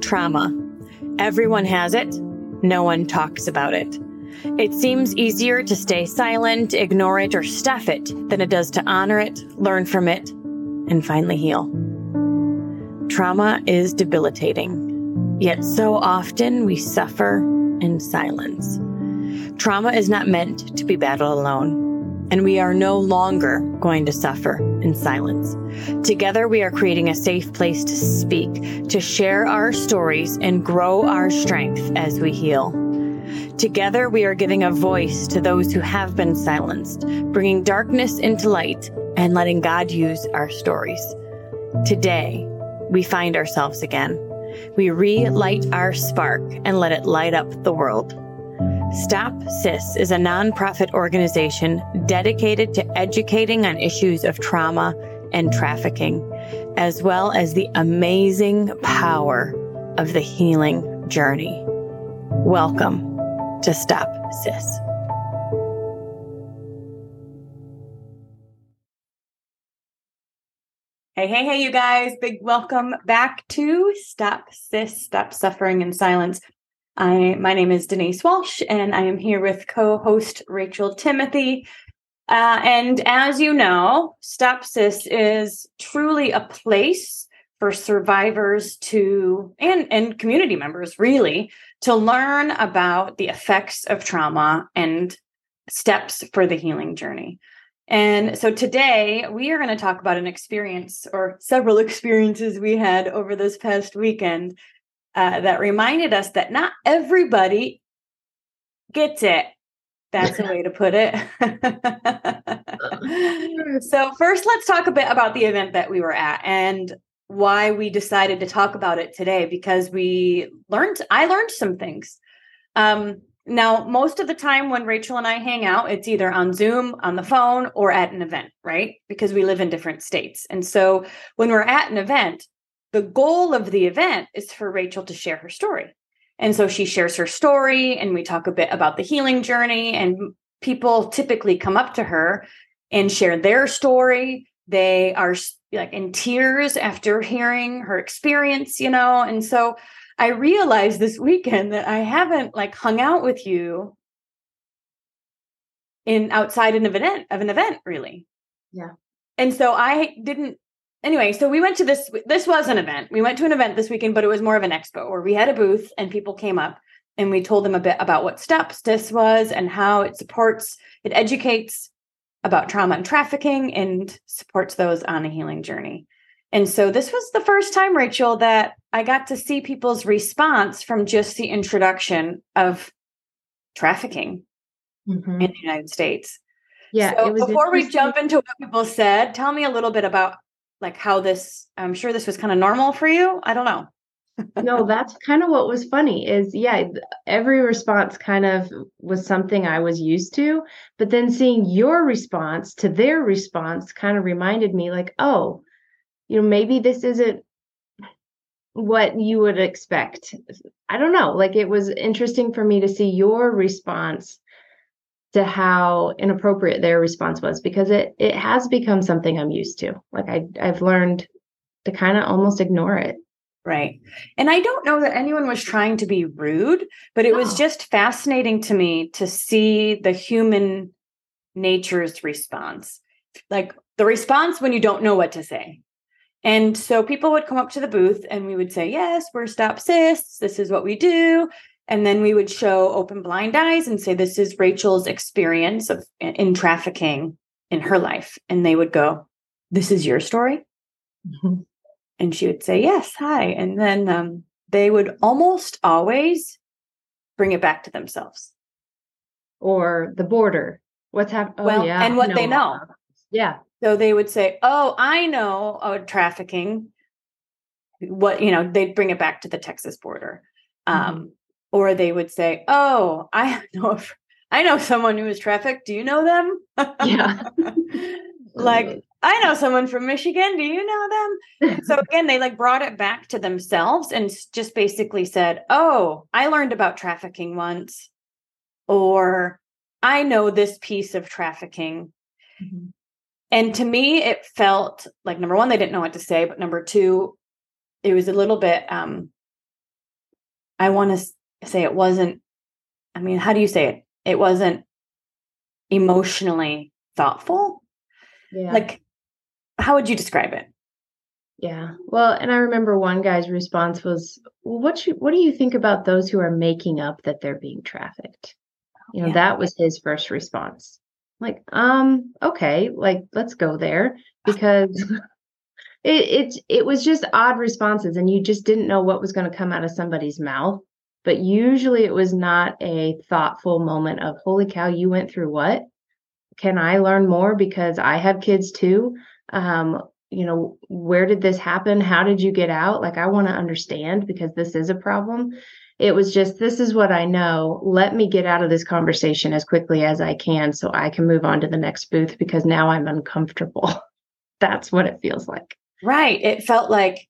Trauma. Everyone has it. No one talks about it. It seems easier to stay silent, ignore it, or stuff it than it does to honor it, learn from it, and finally heal. Trauma is debilitating, yet so often we suffer in silence. Trauma is not meant to be battled alone and we are no longer going to suffer in silence. Together, we are creating a safe place to speak, to share our stories, and grow our strength as we heal. Together, we are giving a voice to those who have been silenced, bringing darkness into light, and letting God use our stories. Today, we find ourselves again. We relight our spark and let it light up the world. Stop Sis is a nonprofit organization dedicated to educating on issues of trauma and trafficking, as well as the amazing power of the healing journey. Welcome to Stop Sis. Hey, hey, hey, you guys. Big welcome back to Stop Sis, Stop Suffering in Silence. I my name is Denise Walsh, and I am here with co-host Rachel Timothy. Uh, and as you know, Stop Sis is truly a place for survivors to and and community members really to learn about the effects of trauma and steps for the healing journey. And so today we are going to talk about an experience or several experiences we had over this past weekend uh, that reminded us that not everybody gets it. That's a way to put it. so, first, let's talk a bit about the event that we were at and why we decided to talk about it today because we learned, I learned some things. Um, now, most of the time when Rachel and I hang out, it's either on Zoom, on the phone, or at an event, right? Because we live in different states. And so when we're at an event, the goal of the event is for Rachel to share her story. And so she shares her story, and we talk a bit about the healing journey. And people typically come up to her and share their story. They are like in tears after hearing her experience, you know. And so I realized this weekend that I haven't like hung out with you in outside an event of an event, really. Yeah. And so I didn't anyway, so we went to this. This was an event. We went to an event this weekend, but it was more of an expo where we had a booth and people came up and we told them a bit about what Stop Sis was and how it supports, it educates about trauma and trafficking and supports those on a healing journey. And so this was the first time, Rachel, that I got to see people's response from just the introduction of trafficking mm-hmm. in the United States. Yeah. So before we jump into what people said, tell me a little bit about like how this i'm sure this was kind of normal for you? I don't know. No that's kind of what was funny is yeah every response kind of was something i was used to but then seeing your response to their response kind of reminded me like oh you know maybe this isn't what you would expect. I don't know like it was interesting for me to see your response to how inappropriate their response was because it it has become something I'm used to. Like I I've learned to kind of almost ignore it. Right. And I don't know that anyone was trying to be rude, but it no. was just fascinating to me to see the human nature's response. Like the response when you don't know what to say. And so people would come up to the booth and we would say, Yes, we're Stop Sis. This is what we do. And then we would show open blind eyes and say, This is Rachel's experience of in trafficking in her life. And they would go, This is your story? Mm-hmm. And she would say, Yes, hi. And then um, they would almost always bring it back to themselves. Or the border. What's happening? Oh, well, yeah. and what no. they know. Yeah. So they would say, Oh, I know of trafficking. What, you know, they'd bring it back to the Texas border. Mm-hmm. Or they would say, "Oh, I know I know someone who was trafficked. Do you know them?" Yeah. like I know someone from Michigan. Do you know them? so again, they like brought it back to themselves and just basically said, "Oh, I learned about trafficking once," or "I know this piece of trafficking." Mm-hmm. And to me, it felt like number one, they didn't know what to say, but number two, it was a little bit um, I want to say it wasn't, I mean, how do you say it? It wasn't emotionally thoughtful. Yeah. Like, how would you describe it? Yeah. Well, and I remember one guy's response was, well, what you what do you think about those who are making up that they're being trafficked? You know, yeah. that was his first response. Like, um, okay, like let's go there because it it it was just odd responses and you just didn't know what was going to come out of somebody's mouth. But usually it was not a thoughtful moment of holy cow, you went through what? Can I learn more because I have kids too? Um, you know, where did this happen? How did you get out? Like, I want to understand because this is a problem. It was just, this is what I know. Let me get out of this conversation as quickly as I can so I can move on to the next booth because now I'm uncomfortable. That's what it feels like. Right. It felt like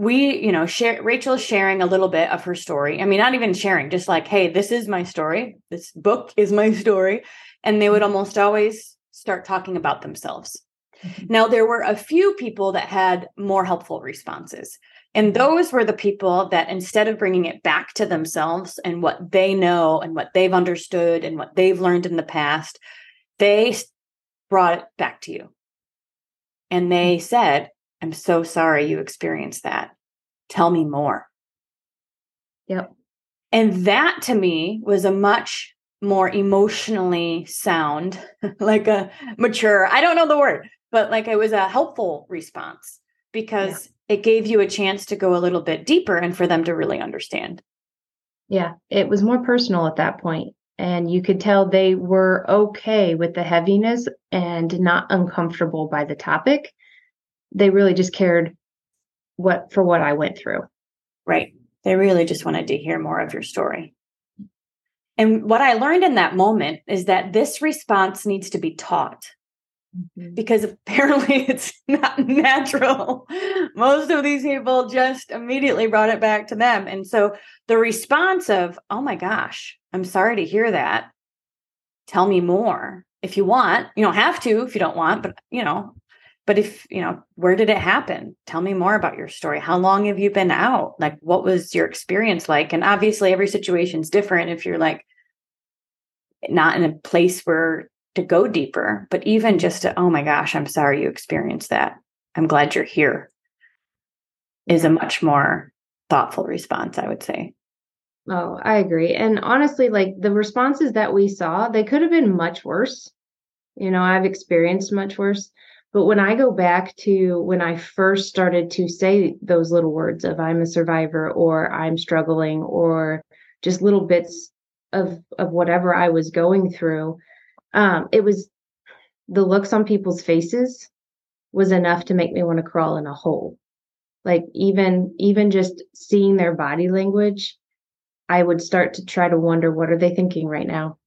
we, you know, share Rachel's sharing a little bit of her story. I mean, not even sharing, just like, hey, this is my story. This book is my story. And they would mm-hmm. almost always start talking about themselves. Mm-hmm. Now, there were a few people that had more helpful responses. And mm-hmm. those were the people that instead of bringing it back to themselves and what they know and what they've understood and what they've learned in the past, they brought it back to you. And they mm-hmm. said, I'm so sorry you experienced that. Tell me more. Yep. And that to me was a much more emotionally sound, like a mature, I don't know the word, but like it was a helpful response because yeah. it gave you a chance to go a little bit deeper and for them to really understand. Yeah, it was more personal at that point and you could tell they were okay with the heaviness and not uncomfortable by the topic. They really just cared what for what I went through. Right. They really just wanted to hear more of your story. And what I learned in that moment is that this response needs to be taught mm-hmm. because apparently it's not natural. Most of these people just immediately brought it back to them. And so the response of, oh my gosh, I'm sorry to hear that. Tell me more if you want. You don't have to if you don't want, but you know, but if you know where did it happen tell me more about your story how long have you been out like what was your experience like and obviously every situation is different if you're like not in a place where to go deeper, but even just to, oh my gosh, I'm sorry you experienced that. I'm glad you're here is a much more thoughtful response, I would say. Oh, I agree. And honestly, like the responses that we saw, they could have been much worse. You know, I've experienced much worse. But when I go back to when I first started to say those little words of I'm a survivor or I'm struggling or just little bits of of whatever I was going through, um, it was the looks on people's faces was enough to make me want to crawl in a hole. Like even even just seeing their body language, I would start to try to wonder what are they thinking right now?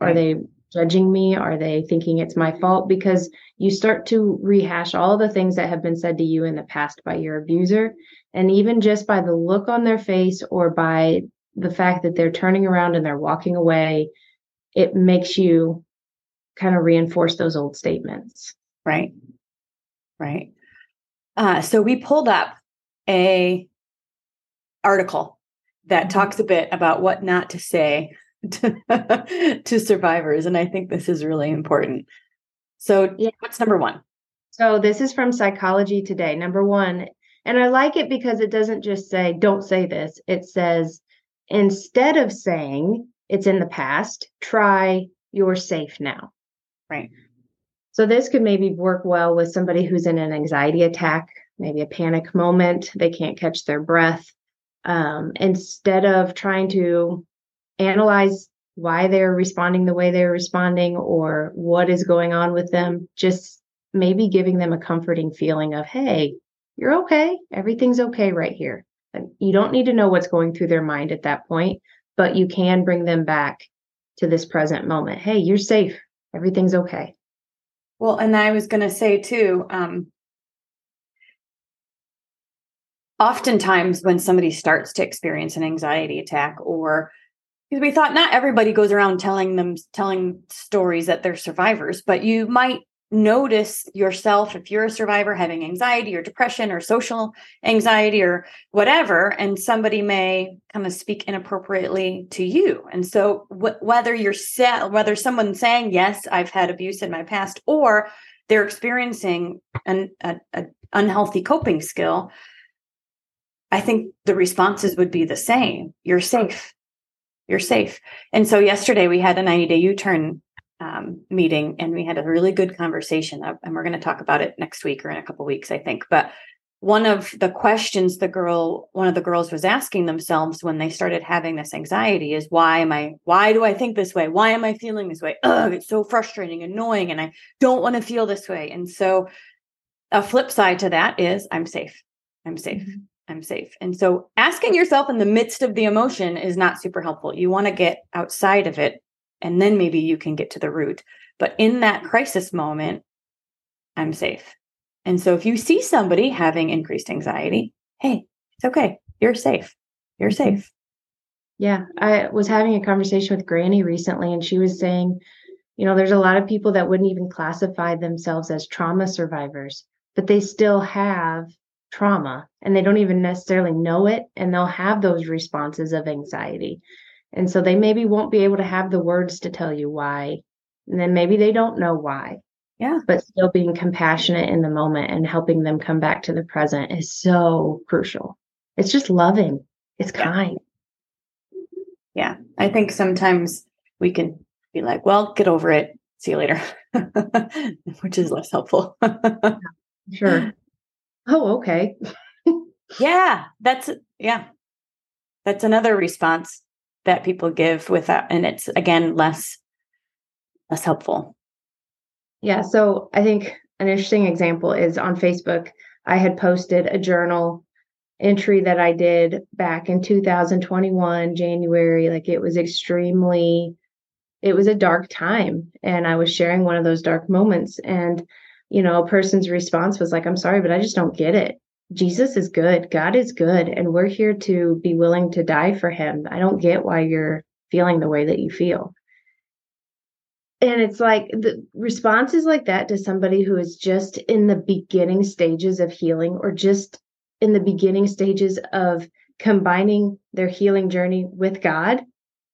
Are they judging me? Are they thinking it's my fault? Because you start to rehash all the things that have been said to you in the past by your abuser. And even just by the look on their face or by the fact that they're turning around and they're walking away, it makes you kind of reinforce those old statements. Right. Right. Uh, so we pulled up a article that mm-hmm. talks a bit about what not to say to, to survivors, and I think this is really important. So, yeah. what's number one? So, this is from Psychology Today. Number one, and I like it because it doesn't just say, don't say this. It says, instead of saying it's in the past, try you're safe now. Right. So this could maybe work well with somebody who's in an anxiety attack, maybe a panic moment, they can't catch their breath. Um, instead of trying to analyze why they're responding the way they're responding or what is going on with them, just maybe giving them a comforting feeling of, hey, you're okay. Everything's okay right here. You don't need to know what's going through their mind at that point, but you can bring them back to this present moment. Hey, you're safe everything's okay. Well, and I was going to say too, um, oftentimes when somebody starts to experience an anxiety attack or because we thought not everybody goes around telling them telling stories that they're survivors but you might notice yourself if you're a survivor having anxiety or depression or social anxiety or whatever and somebody may kind of speak inappropriately to you. And so wh- whether you're set whether someone's saying yes i've had abuse in my past or they're experiencing an a, a unhealthy coping skill i think the responses would be the same. You're safe you're safe. And so yesterday we had a 90 day u-turn um, meeting and we had a really good conversation and we're going to talk about it next week or in a couple weeks i think. But one of the questions the girl one of the girls was asking themselves when they started having this anxiety is why am i why do i think this way? Why am i feeling this way? Ugh, it's so frustrating annoying and i don't want to feel this way. And so a flip side to that is i'm safe. I'm safe. Mm-hmm. I'm safe and so asking yourself in the midst of the emotion is not super helpful you want to get outside of it and then maybe you can get to the root. But in that crisis moment, I'm safe. And so if you see somebody having increased anxiety, hey, it's okay. You're safe. You're mm-hmm. safe. Yeah. I was having a conversation with Granny recently, and she was saying, you know, there's a lot of people that wouldn't even classify themselves as trauma survivors, but they still have trauma and they don't even necessarily know it. And they'll have those responses of anxiety. And so they maybe won't be able to have the words to tell you why. And then maybe they don't know why. Yeah. But still being compassionate in the moment and helping them come back to the present is so crucial. It's just loving, it's kind. Yeah. I think sometimes we can be like, well, get over it. See you later, which is less helpful. sure. Oh, okay. yeah. That's, yeah. That's another response that people give with that and it's again less less helpful yeah so i think an interesting example is on facebook i had posted a journal entry that i did back in 2021 january like it was extremely it was a dark time and i was sharing one of those dark moments and you know a person's response was like i'm sorry but i just don't get it Jesus is good. God is good. And we're here to be willing to die for him. I don't get why you're feeling the way that you feel. And it's like the responses like that to somebody who is just in the beginning stages of healing or just in the beginning stages of combining their healing journey with God,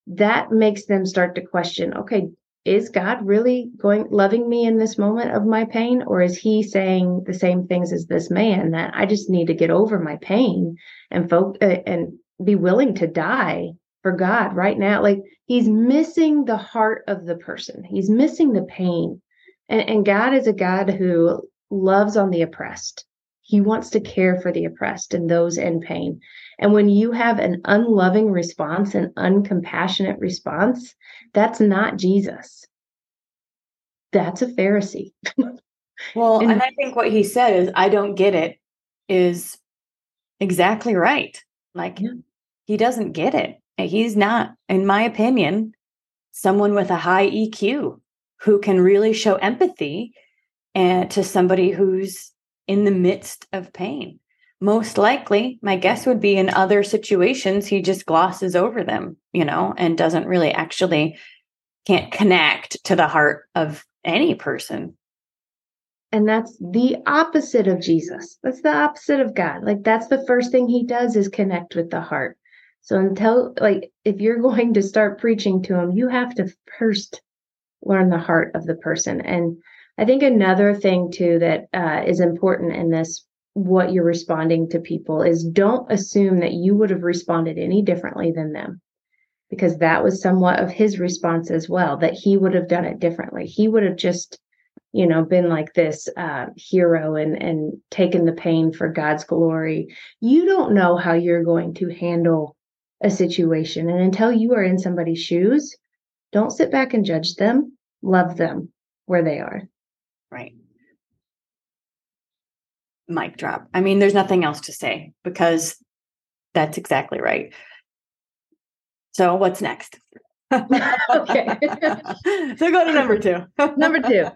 that makes them start to question okay, is God really going loving me in this moment of my pain? Or is he saying the same things as this man that I just need to get over my pain and folk uh, and be willing to die for God right now? Like he's missing the heart of the person. He's missing the pain. And and God is a God who loves on the oppressed he wants to care for the oppressed and those in pain and when you have an unloving response, an uncompassionate response, that's not Jesus. That's a Pharisee. well, and, and I think what he said is, I don't get it, is exactly right. Like yeah. he doesn't get it. He's not, in my opinion, someone with a high EQ who can really show empathy and eh, to somebody who's in the midst of pain. Most likely my guess would be in other situations he just glosses over them you know and doesn't really actually can't connect to the heart of any person. And that's the opposite of jesus. That's the opposite of god. Like that's the first thing he does is connect with the heart. So until like if you're going to start preaching to him you have to first learn the heart of the person. And i think another thing too that uh, is important in this what you're responding to people is don't assume that you would have responded any differently than them. Because that was somewhat of his response as well that he would have done it differently. He would have just you know been like this uh, hero and and taken the pain for god's glory. You don't know how you're going to handle a situation. And until you are in somebody's shoes don't sit back and judge them. Love them where they are right mic drop. I mean, there's nothing else to say because that's exactly right. So, what's next? okay. so, go to number two. number two.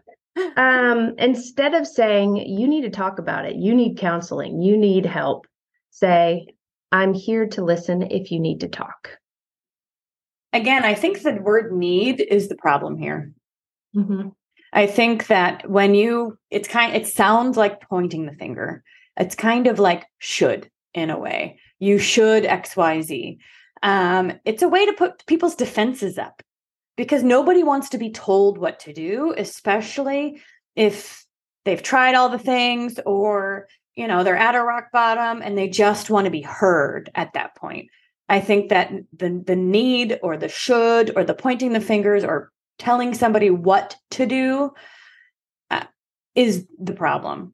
Um, instead of saying, you need to talk about it, you need counseling, you need help, say, I'm here to listen if you need to talk. Again, I think the word need is the problem here. Mm-hmm. I think that when you, it's kind, it sounds like pointing the finger. It's kind of like should in a way. You should X, Y, Z. Um, it's a way to put people's defenses up because nobody wants to be told what to do, especially if they've tried all the things or you know they're at a rock bottom and they just want to be heard at that point i think that the the need or the should or the pointing the fingers or telling somebody what to do uh, is the problem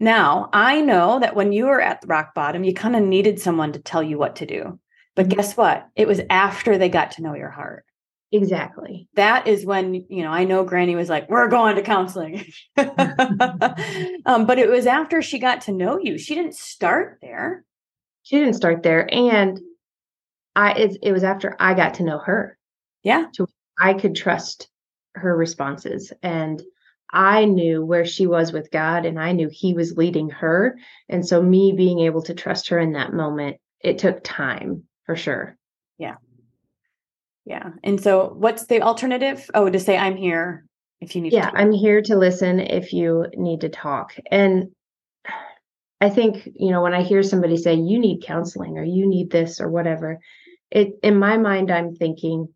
now i know that when you were at the rock bottom you kind of needed someone to tell you what to do but mm-hmm. guess what it was after they got to know your heart Exactly. That is when, you know, I know Granny was like, we're going to counseling. um, but it was after she got to know you. She didn't start there. She didn't start there. And I it, it was after I got to know her. Yeah. So I could trust her responses. And I knew where she was with God and I knew he was leading her. And so me being able to trust her in that moment, it took time for sure. Yeah. Yeah. And so what's the alternative? Oh, to say I'm here if you need Yeah, I'm here to listen if you need to talk. And I think, you know, when I hear somebody say you need counseling or you need this or whatever, it in my mind I'm thinking,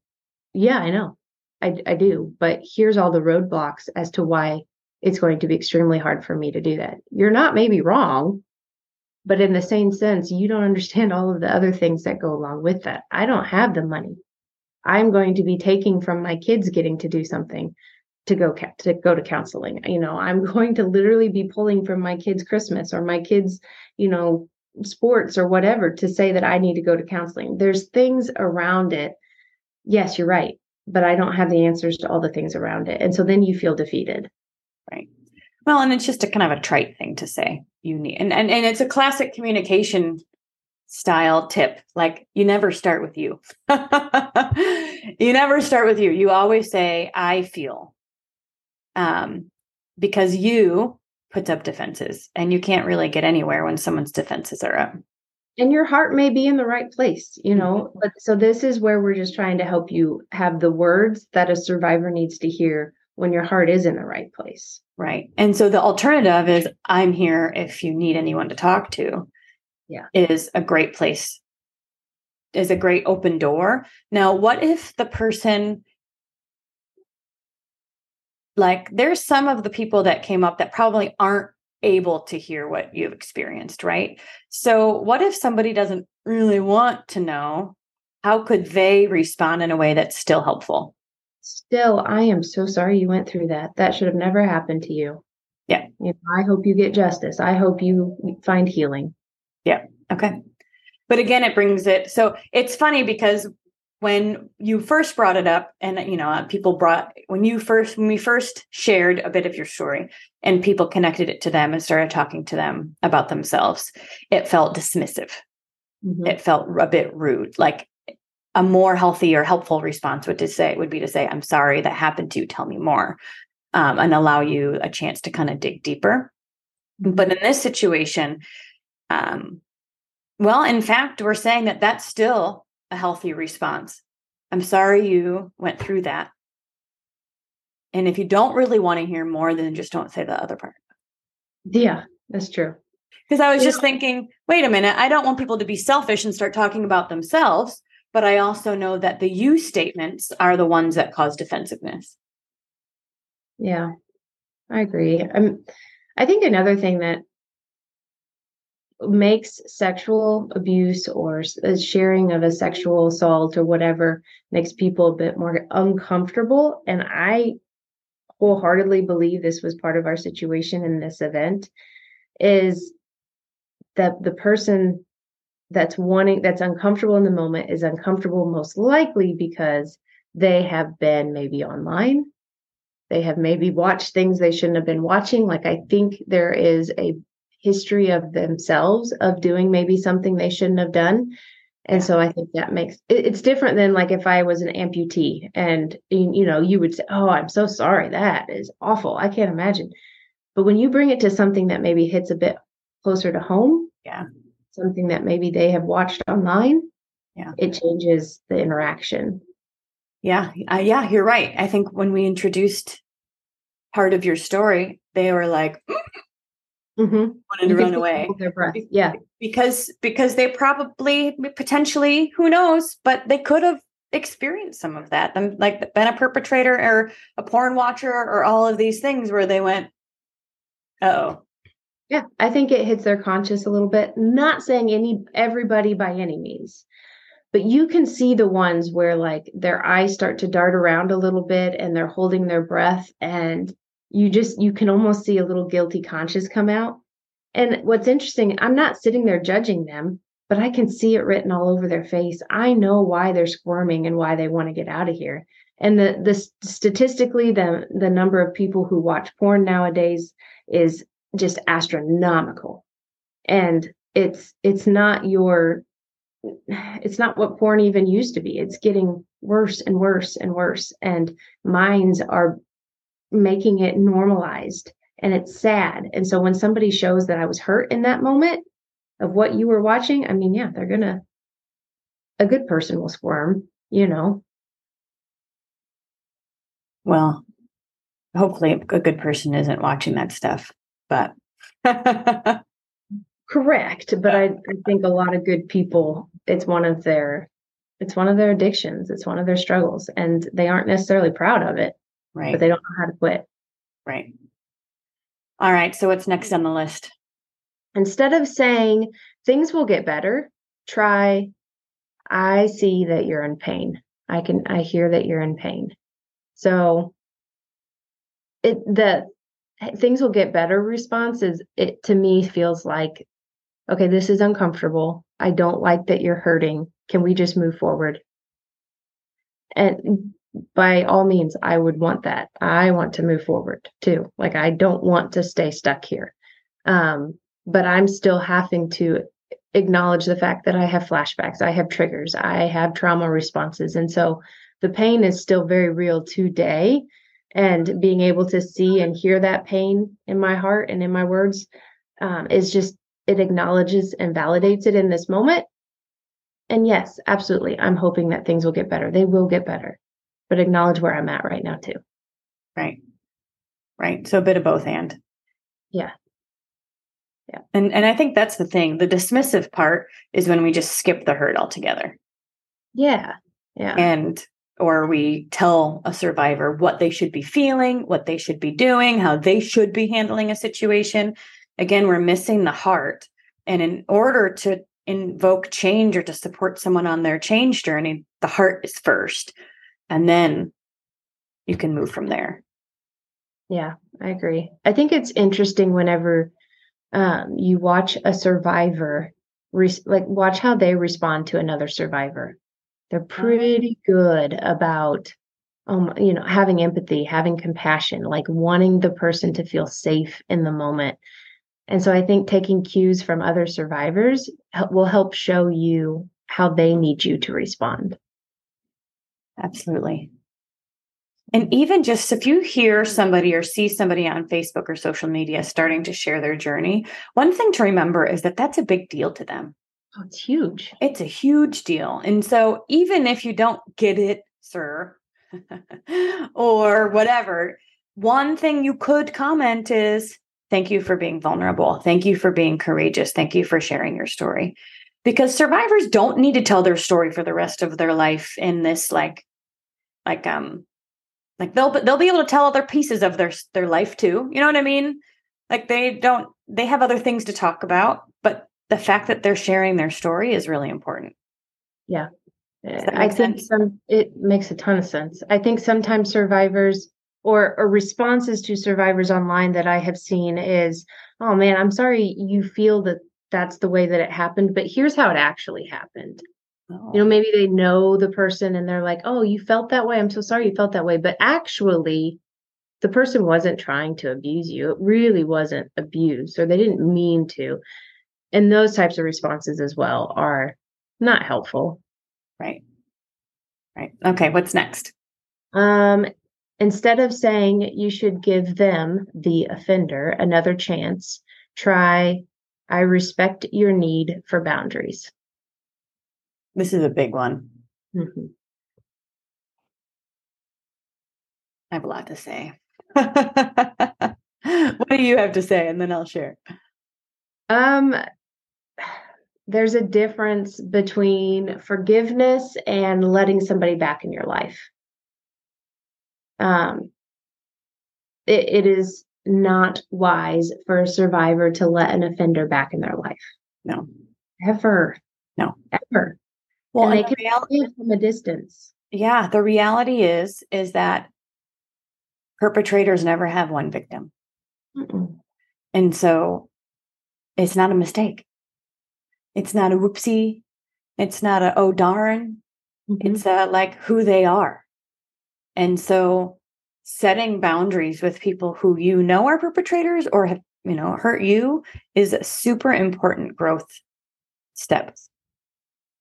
yeah, I know. I I do, but here's all the roadblocks as to why it's going to be extremely hard for me to do that. You're not maybe wrong, but in the same sense, you don't understand all of the other things that go along with that. I don't have the money. I'm going to be taking from my kids getting to do something to go to go to counseling. You know, I'm going to literally be pulling from my kids' Christmas or my kids, you know, sports or whatever to say that I need to go to counseling. There's things around it. Yes, you're right, but I don't have the answers to all the things around it. And so then you feel defeated. Right. Well, and it's just a kind of a trite thing to say. You need and and, and it's a classic communication style tip like you never start with you you never start with you you always say i feel um because you puts up defenses and you can't really get anywhere when someone's defenses are up and your heart may be in the right place you know mm-hmm. but so this is where we're just trying to help you have the words that a survivor needs to hear when your heart is in the right place. Right. And so the alternative is i'm here if you need anyone to talk to. Yeah. Is a great place is a great open door. Now what if the person like there's some of the people that came up that probably aren't able to hear what you've experienced right so what if somebody doesn't really want to know how could they respond in a way that's still helpful still i am so sorry you went through that that should have never happened to you yeah you know, i hope you get justice i hope you find healing yeah. Okay. But again, it brings it. So it's funny because when you first brought it up, and you know, uh, people brought when you first when we first shared a bit of your story, and people connected it to them and started talking to them about themselves, it felt dismissive. Mm-hmm. It felt a bit rude. Like a more healthy or helpful response would to say would be to say, "I'm sorry that happened to you. Tell me more," um, and allow you a chance to kind of dig deeper. But in this situation, um, well, in fact, we're saying that that's still a healthy response. I'm sorry you went through that. And if you don't really want to hear more, then just don't say the other part. Yeah, that's true. Because I was yeah. just thinking, wait a minute, I don't want people to be selfish and start talking about themselves, but I also know that the you statements are the ones that cause defensiveness. Yeah, I agree. I'm, I think another thing that makes sexual abuse or uh, sharing of a sexual assault or whatever makes people a bit more uncomfortable and i wholeheartedly believe this was part of our situation in this event is that the person that's wanting that's uncomfortable in the moment is uncomfortable most likely because they have been maybe online. They have maybe watched things they shouldn't have been watching. Like i think there is a history of themselves of doing maybe something they shouldn't have done and yeah. so i think that makes it, it's different than like if i was an amputee and you know you would say oh i'm so sorry. That is awful. I can't imagine. But when you bring it to something that maybe hits a bit closer to home yeah. something that maybe they have watched online yeah. it changes the interaction. Yeah. Uh, yeah you're right. I think when we introduced part of your story, they were like Mm-hmm. wanted to run away Their breath. Yeah. because because they probably potentially who knows, but they could have experienced some of that. Them like been a perpetrator or a porn watcher or all of these things where they went, oh, Yeah. I think it hits their conscious a little bit. Not saying any everybody by any means. But you can see the ones where like their eyes start to dart around a little bit and they're holding their breath and you just you can almost see a little guilty conscience come out. And what's interesting, I'm not sitting there judging them, but I can see it written all over their face. I know why they're squirming and why they want to get out of here. And the the statistically the the number of people who watch porn nowadays is just astronomical. And it's it's not your it's not what porn even used to be. It's getting worse and worse and worse and minds are making it normalized and it's sad. And so when somebody shows that I was hurt in that moment of what you were watching, I mean, yeah, they're going to, a good person will squirm, you know. well, hopefully a good person isn't watching that stuff. But Correct. But I, I think a lot of good people, it's one of their, it's one of their addictions. It's one of their struggles and they aren't necessarily proud of it, right, but they don't know how to quit. right. All right. So what's next on the list? instead of saying things will get better, try, I see that you're in pain. I can, I hear that you're in pain. So it, the things will get better response is it to me feels like, okay, this is uncomfortable. I don't like that you're hurting. Can we just move forward? And by all means, I would want that. I want to move forward too. Like I don't want to stay stuck here. Um, but I'm still having to acknowledge the fact that I have flashbacks, I have triggers, I have trauma responses. And so the pain is still very real today. And being able to see and hear that pain in my heart and in my words um, is just, it acknowledges and validates it in this moment. And yes, absolutely. I'm hoping that things will get better. They will get better, but acknowledge where I'm at right now, too. Right. Right. So a bit of both and. Yeah. Yeah. And and I think that's the thing. The dismissive part is when we just skip the hurt altogether. Yeah. Yeah. And or we tell a survivor what they should be feeling, what they should be doing, how they should be handling a situation. Again, we're missing the heart. And in order to invoke change or to support someone on their change journey, the heart is first. And then you can move from there. Yeah, I agree. I think it's interesting whenever um, you watch a survivor, like watch how they respond to another survivor. They're pretty good about, um, you know, having empathy, having compassion, like wanting the person to feel safe in the moment. And so I think taking cues from other survivors will help show you how they need you to respond. Absolutely. And even just if you hear somebody or see somebody on Facebook or social media starting to share their journey, one thing to remember is that that's a big deal to them. Oh, it's huge. It's a huge deal. And so even if you don't get it, sir, or whatever, one thing you could comment is thank you for being vulnerable. Thank you for being courageous. Thank you for sharing your story. Because survivors don't need to tell their story for the rest of their life in this like like um like they'll they'll be able to tell other pieces of their their life too. You know what I mean? Like they don't they have other things to talk about, but the fact that they're sharing their story is really important. Yeah. I think sense? some it makes a ton of sense. I think sometimes survivors or, or responses to survivors online that I have seen is, oh man, I'm sorry you feel that that's the way that it happened, but here's how it actually happened. You know, maybe they know the person and they're like, oh, you felt that way. I'm so sorry you felt that way. But actually, the person wasn't trying to abuse you. It really wasn't abuse, or they didn't mean to. And those types of responses as well are not helpful. Right. Right. Okay. What's next? Um, instead of saying you should give them, the offender, another chance, try, I respect your need for boundaries. This is a big one. Mhm. I have a lot to say. what do you have to say? And then I'll share. Um, there's a difference between forgiveness and letting somebody back in your life. Um, it, it is not wise for a survivor to let an offender back in their life. No, ever. No, ever. Well, and they can reality, from a distance. Yeah, the reality is is that perpetrators never have one victim, Mm-mm. and so it's not a mistake. It's not a whoopsie. It's not a oh darn. Mm-hmm. It's a like who they are. And so setting boundaries with people who you know are perpetrators or have, you know, hurt you is a super important growth step.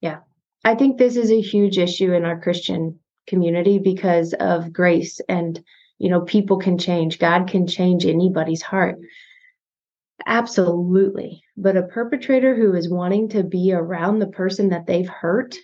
Yeah. I think this is a huge issue in our Christian community because of grace and you know people can change god can change anybody's heart Absolutely. But a perpetrator who is wanting to be around the person that they've hurt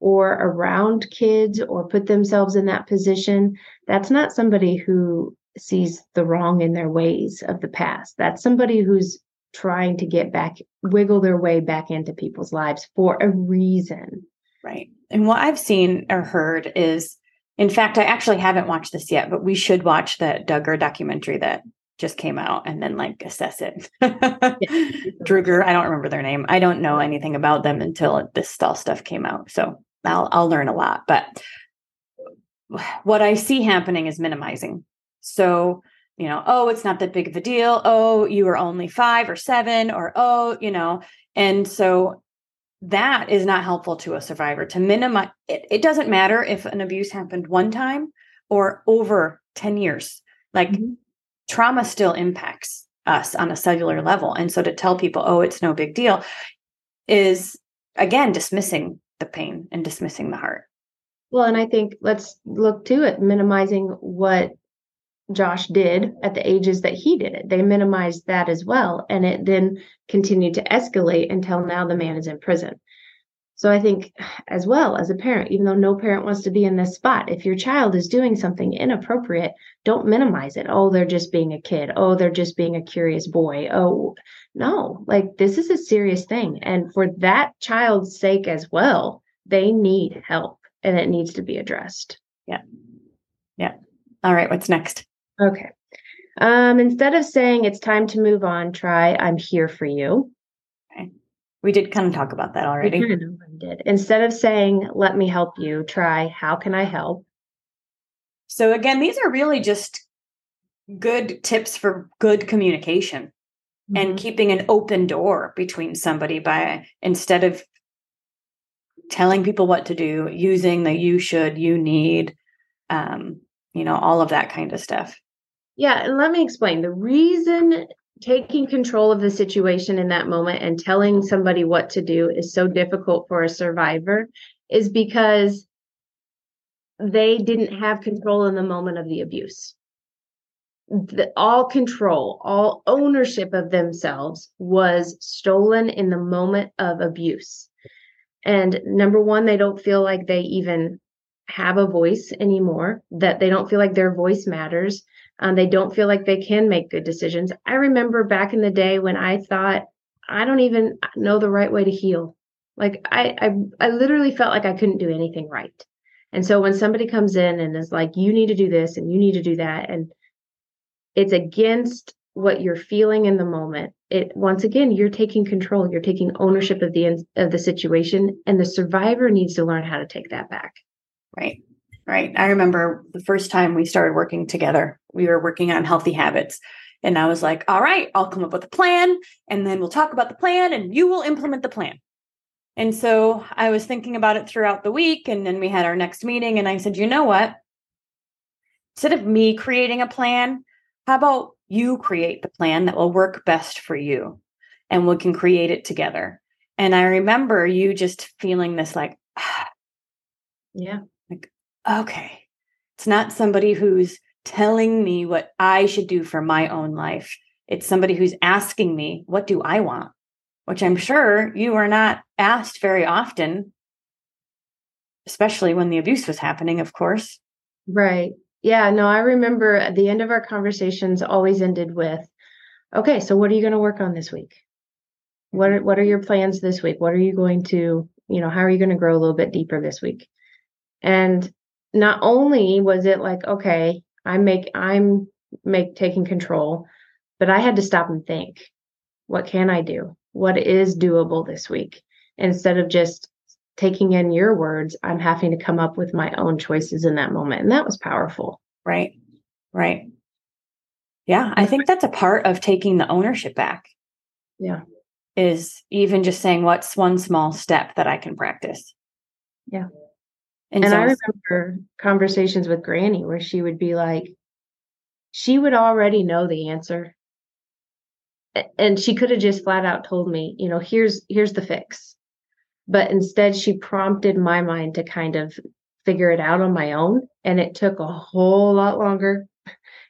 or around kids or put themselves in that position, that's not somebody who sees the wrong in their ways of the past. That's somebody who's trying to get back, wiggle their way back into people's lives for a reason. Right. And what I've seen or heard is, in fact, I actually haven't watched this yet, but we should watch the Duggar documentary that just came out and then like assess it. Druger, I don't remember their name. I don't know anything about them until this stall stuff came out. So I'll I'll learn a lot. But what I see happening is minimizing. So, you know, oh, it's not that big of a deal. Oh, you were only five or seven, or oh, you know, and so that is not helpful to a survivor to minimize it, it doesn't matter if an abuse happened one time or over 10 years. Like mm-hmm trauma still impacts us on a cellular level. And so to tell people, oh, it's no big deal, is again dismissing the pain and dismissing the heart. Well, and I think let's look to it, minimizing what Josh did at the ages that he did it. They minimized that as well. And it then continued to escalate until now the man is in prison. So I think as well as a parent, even though no parent wants to be in this spot, if your child is doing something inappropriate, don't minimize it. Oh, they're just being a kid. Oh, they're just being a curious boy. Oh, no, like this is a serious thing. And for that child's sake as well, they need help and it needs to be addressed. Yeah. Yeah. All right. What's next? Okay. Um, instead of saying it's time to move on, try I'm here for you. We did kind of talk about that already. We kind of did. Instead of saying, let me help you, try, how can I help? So, again, these are really just good tips for good communication mm-hmm. and keeping an open door between somebody by instead of telling people what to do, using the you should, you need, um, you know, all of that kind of stuff. Yeah. And let me explain the reason taking control of the situation in that moment and telling somebody what to do is so difficult for a survivor is because they didn't have control in the moment of the abuse. The, all control, all ownership of themselves was stolen in the moment of abuse. And number one, they don't feel like they even have a voice anymore, that they don't feel like their voice matters. Um, they don't feel like they can make good decisions. I remember back in the day when I thought, I don't even know the right way to heal. Like I, I, I literally felt like I couldn't do anything right. And so when somebody comes in and is like, you need to do this and you need to do that, and it's against what you're feeling in the moment, it once again you're taking control, you're taking ownership of the of the situation, and the survivor needs to learn how to take that back. Right. Right. I remember the first time we started working together, we were working on healthy habits. And I was like, all right, I'll come up with a plan and then we'll talk about the plan and you will implement the plan. And so I was thinking about it throughout the week. And then we had our next meeting. And I said, you know what? Instead of me creating a plan, how about you create the plan that will work best for you and we can create it together? And I remember you just feeling this like, ah, yeah, okay, it's not somebody who's telling me what I should do for my own life. It's somebody who's asking me, what do I want? Which I'm sure you are not asked very often, especially when the abuse was happening, of course. Right. Yeah, no, I remember at the end of our conversations always ended with, okay, so what are you going to work on this week? What are, what are your plans this week? What are you going to, you know, how are you going to grow a little bit deeper this week? And not only was it like, okay, I make, I'm make taking control, but I had to stop and think, what can I do? What is doable this week? Instead of just taking in your words, I'm having to come up with my own choices in that moment. And that was powerful. Right. Right. Yeah. I think that's a part of taking the ownership back. Yeah. Is even just saying, what's one small step that I can practice? Yeah. And, and so, I remember conversations with Granny where she would be like, she would already know the answer. And she could have just flat out told me, you know, here's here's the fix. But instead she prompted my mind to kind of figure it out on my own and it took a whole lot longer.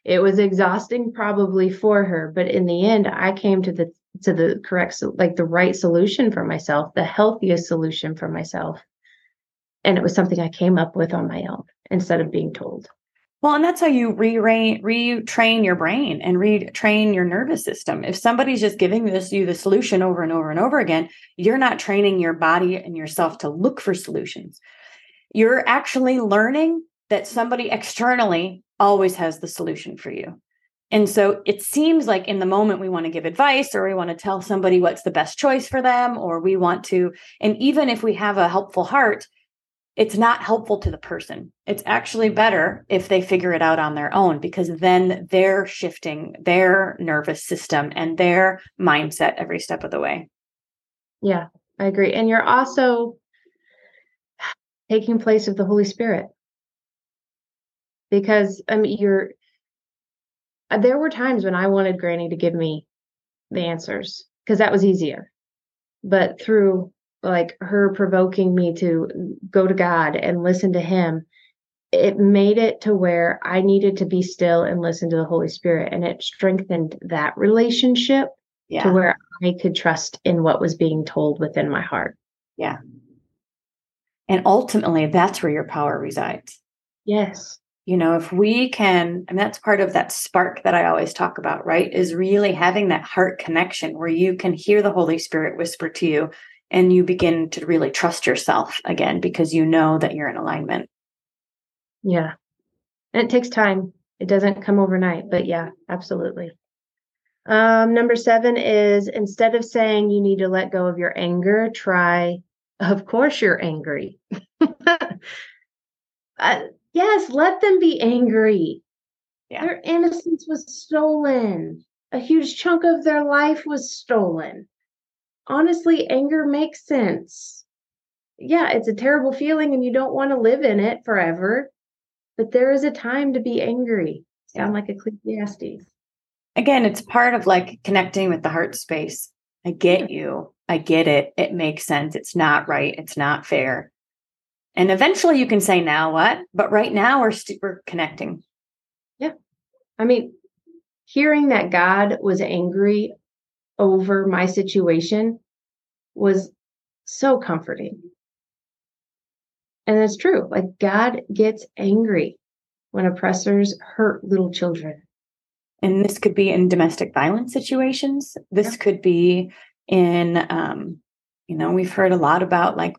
It was exhausting probably for her but in the end i came to the to the correct like the right solution for myself the healthiest solution for myself and it was something i came up with on my own instead of being told well, and that's how you re-train, your brain and retrain your nervous system. If somebody's just giving this you the solution over and over and over again, you're not training your body and yourself to look for solutions. You're actually learning that somebody externally always has the solution for you. And so it seems like in the moment we want to give advice or we want to tell somebody what's the best choice for them or we want to and even if we have a helpful heart, it's not helpful to the person. It's actually better if they figure it out on their own because then they're shifting their nervous system and their mindset every step of the way. Yeah, I agree. And you're also taking place of the Holy Spirit. Because I mean you're there were times when I wanted Granny to give me the answers because that was easier. But through like her provoking me to go to God and listen to him it made it to where I needed to be still and listen to the Holy Spirit and it strengthened that relationship yeah. to where I could trust in what was being told within my heart. Yeah. And ultimately that's where your power resides. Yes. You know, if we can, and that's part of that spark that I always talk about, right? Is really having that heart connection where you can hear the Holy Spirit whisper to you, and you begin to really trust yourself again because you know that you're in alignment. Yeah. And it takes time. It doesn't come overnight, but yeah, absolutely. Um, number seven is instead of saying you need to let go of your anger, try, of course, you're angry. uh, yes, let them be angry. Yeah. Their innocence was stolen. A huge chunk of their life was stolen honestly, anger makes sense. Yeah, it's a terrible feeling and you don't want to live in it forever, but there is a time to be angry. Sound yeah. like Ecclesiastes. Again, it's part of like connecting with the heart space. I get you. I get it. It makes sense. It's not right. It's not fair. And eventually you can say, now what? But right now we're, st- we're connecting. Yeah. I mean, hearing that God was angry over my situation was so comforting. And it's true. Like God gets angry when oppressors hurt little children. And this could be in domestic violence situations. This yeah. could be in, um, you know, we've heard a lot about like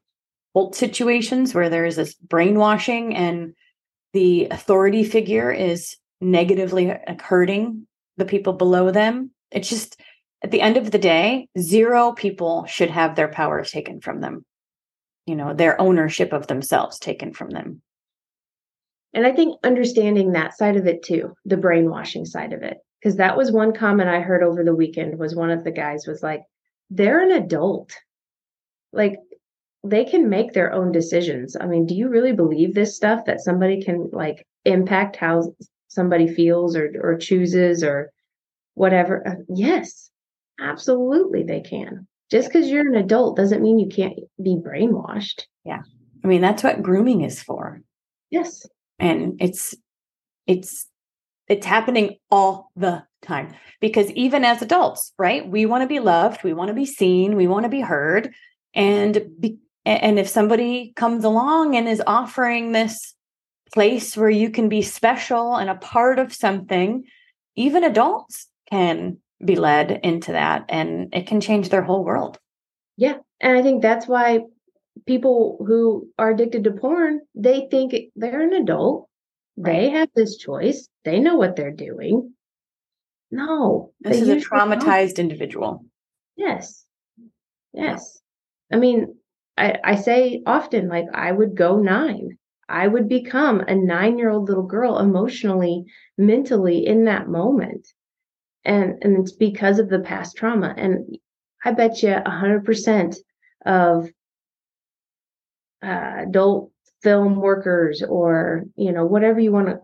cult situations where there is this brainwashing and the authority figure is negatively hurting the people below them. It's just, at the end of the day, zero people should have their powers taken from them, you know, their ownership of themselves taken from them. And I think understanding that side of it too, the brainwashing side of it, because that was one comment I heard over the weekend was one of the guys was like, they're an adult. Like they can make their own decisions. I mean, do you really believe this stuff that somebody can like impact how somebody feels or or chooses or whatever? Uh, yes, Absolutely, they can. Just because you're an adult doesn't mean you can't be brainwashed. Yeah. I mean, that's what grooming is for. Yes. And it's, it's, it's happening all the time because even as adults, right? We want to be loved, we want to be seen, we want to be heard. And be, and if somebody comes along and is offering this place where you can be special and a part of something, even adults can be led into that and it can change their whole world. Yeah. And I think that's why people who are addicted to porn, they think they're an adult. They have this choice. They know what they're doing. No. This is a traumatized don't. individual. Yes. Yes. I mean, I, I say often, like, I would go nine. I would become a nine year old little girl emotionally, mentally in that moment. And, and it's because of the past trauma. And I bet you a hundred percent of uh, adult film workers or, you know, whatever you want to,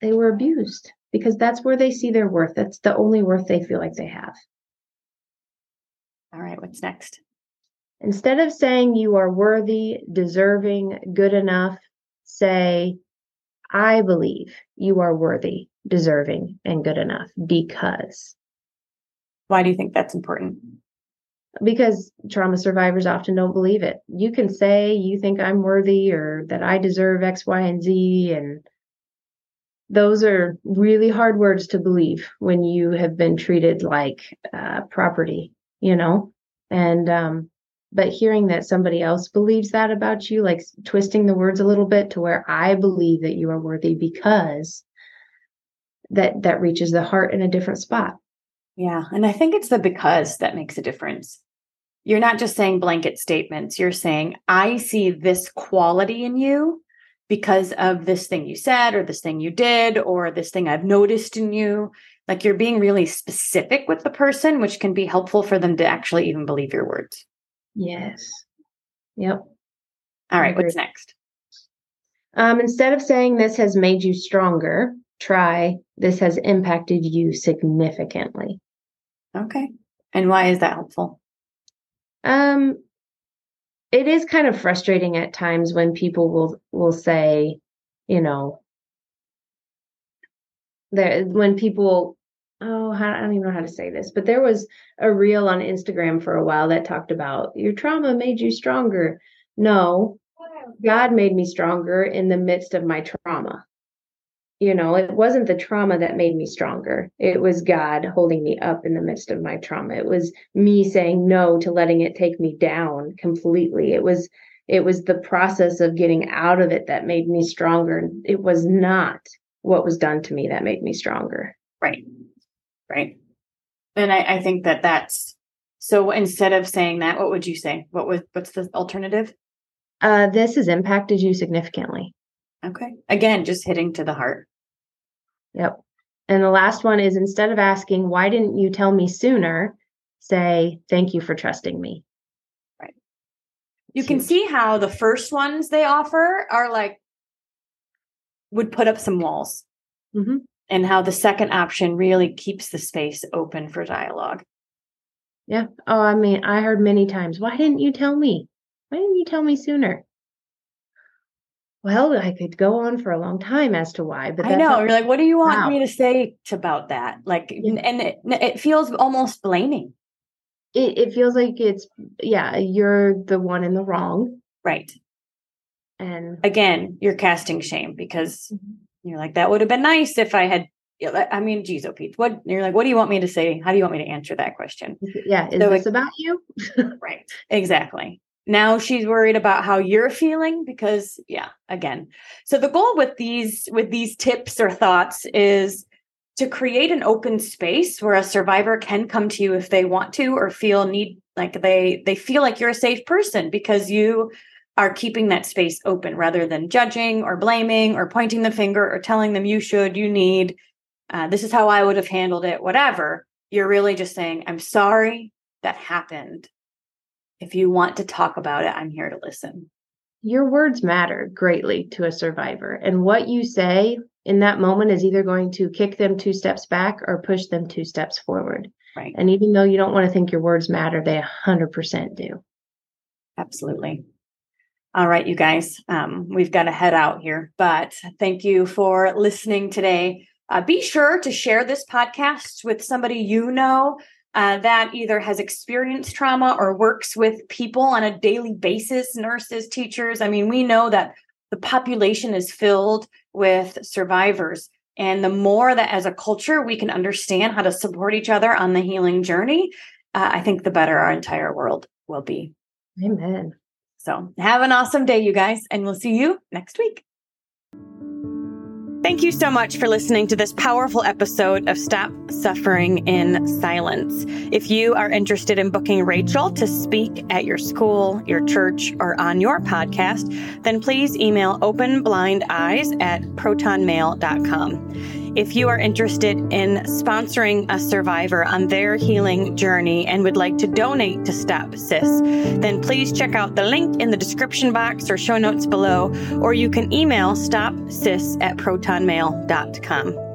they were abused because that's where they see their worth. That's the only worth they feel like they have. All right, what's next? Instead of saying you are worthy, deserving, good enough, say, I believe you are worthy, deserving, and good enough because. Why do you think that's important? Because trauma survivors often don't believe it. You can say you think I'm worthy or that I deserve X, Y, and Z. And those are really hard words to believe when you have been treated like uh, property, you know? And um, but hearing that somebody else believes that about you like twisting the words a little bit to where i believe that you are worthy because that that reaches the heart in a different spot yeah and i think it's the because that makes a difference you're not just saying blanket statements you're saying i see this quality in you because of this thing you said or this thing you did or this thing i've noticed in you like you're being really specific with the person which can be helpful for them to actually even believe your words Yes. Yep. All right. What's next? Um, instead of saying this has made you stronger, try this has impacted you significantly. Okay. And why is that helpful? Um, it is kind of frustrating at times when people will will say, you know, there when people oh, I don't even know how to say this, but there was a reel on Instagram for a while that talked about your trauma made you stronger. No, God made me stronger in the midst of my trauma. You know, it wasn't the trauma that made me stronger. It was God holding me up in the midst of my trauma. It was me saying no to letting it take me down completely. It was it was the process of getting out of it that made me stronger. It was not what was done to me that made me stronger. Right right? And I, I think that that's so. Instead of saying that, what would you say? What was what's the alternative? Uh, this has impacted you significantly. Okay. Again, just hitting to the heart. Yep. And the last one is instead of asking, why didn't you tell me sooner? Say, thank you for trusting me. Right. You can see how the first ones they offer are like, would put up some walls. Mm-hmm and how the second option really keeps the space open for dialogue. Yeah. Oh, I mean, I heard many times, why didn't you tell me? Why didn't you tell me sooner? Well, I could go on for a long time as to why, but I know you're like, what do you want wow. me to say about that? Like, yeah. and it, it feels almost blaming. It, it feels like it's, yeah, you're the one in the wrong. Right. And again, you're casting shame because mm-hmm. You're like, that would have been nice if I had. I mean, geez, oh, Pete, what you're like, what do you want me to say? How do you want me to answer that question? Yeah, is so this it, about you? right, exactly. Now she's worried about how you're feeling because, yeah, again. So the goal with these with these tips or thoughts is to create an open space where a survivor can come to you if they want to or feel need like they they feel like you're a safe person because you are keeping that space open rather than judging or blaming or pointing the finger or telling them you should, you need, uh, this is how I would have handled it, whatever. You're really just saying, I'm sorry that happened. If you want to talk about it, I'm here to listen. Your words matter greatly to a survivor. And what you say in that moment is either going to kick them two steps back or push them two steps forward. Right. And even though you don't want to think your words matter, they 100% do. Absolutely. All right, you guys, um, we've got to head out here, but thank you for listening today. Uh, be sure to share this podcast with somebody you know uh, that either has experienced trauma or works with people on a daily basis nurses, teachers. I mean, we know that the population is filled with survivors. And the more that as a culture we can understand how to support each other on the healing journey, uh, I think the better our entire world will be. Amen. So have an awesome day, you guys, and we'll see you next week. Thank you so much for listening to this powerful episode of Stop Suffering in Silence. If you are interested in booking Rachel to speak at your school, your church, or on your podcast, then please email openblindeyes at protonmail.com. If you are interested in sponsoring a survivor on their healing journey and would like to donate to Stop Sis, then please check out the link in the description box or show notes below, or you can email stopsis at protonmail.com.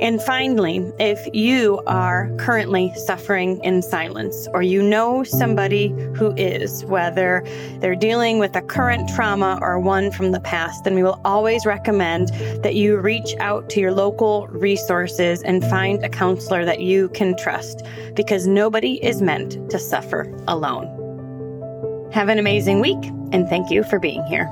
And finally, if you are currently suffering in silence or you know somebody who is, whether they're dealing with a current trauma or one from the past, then we will always recommend that you reach out to your local resources and find a counselor that you can trust because nobody is meant to suffer alone. Have an amazing week and thank you for being here.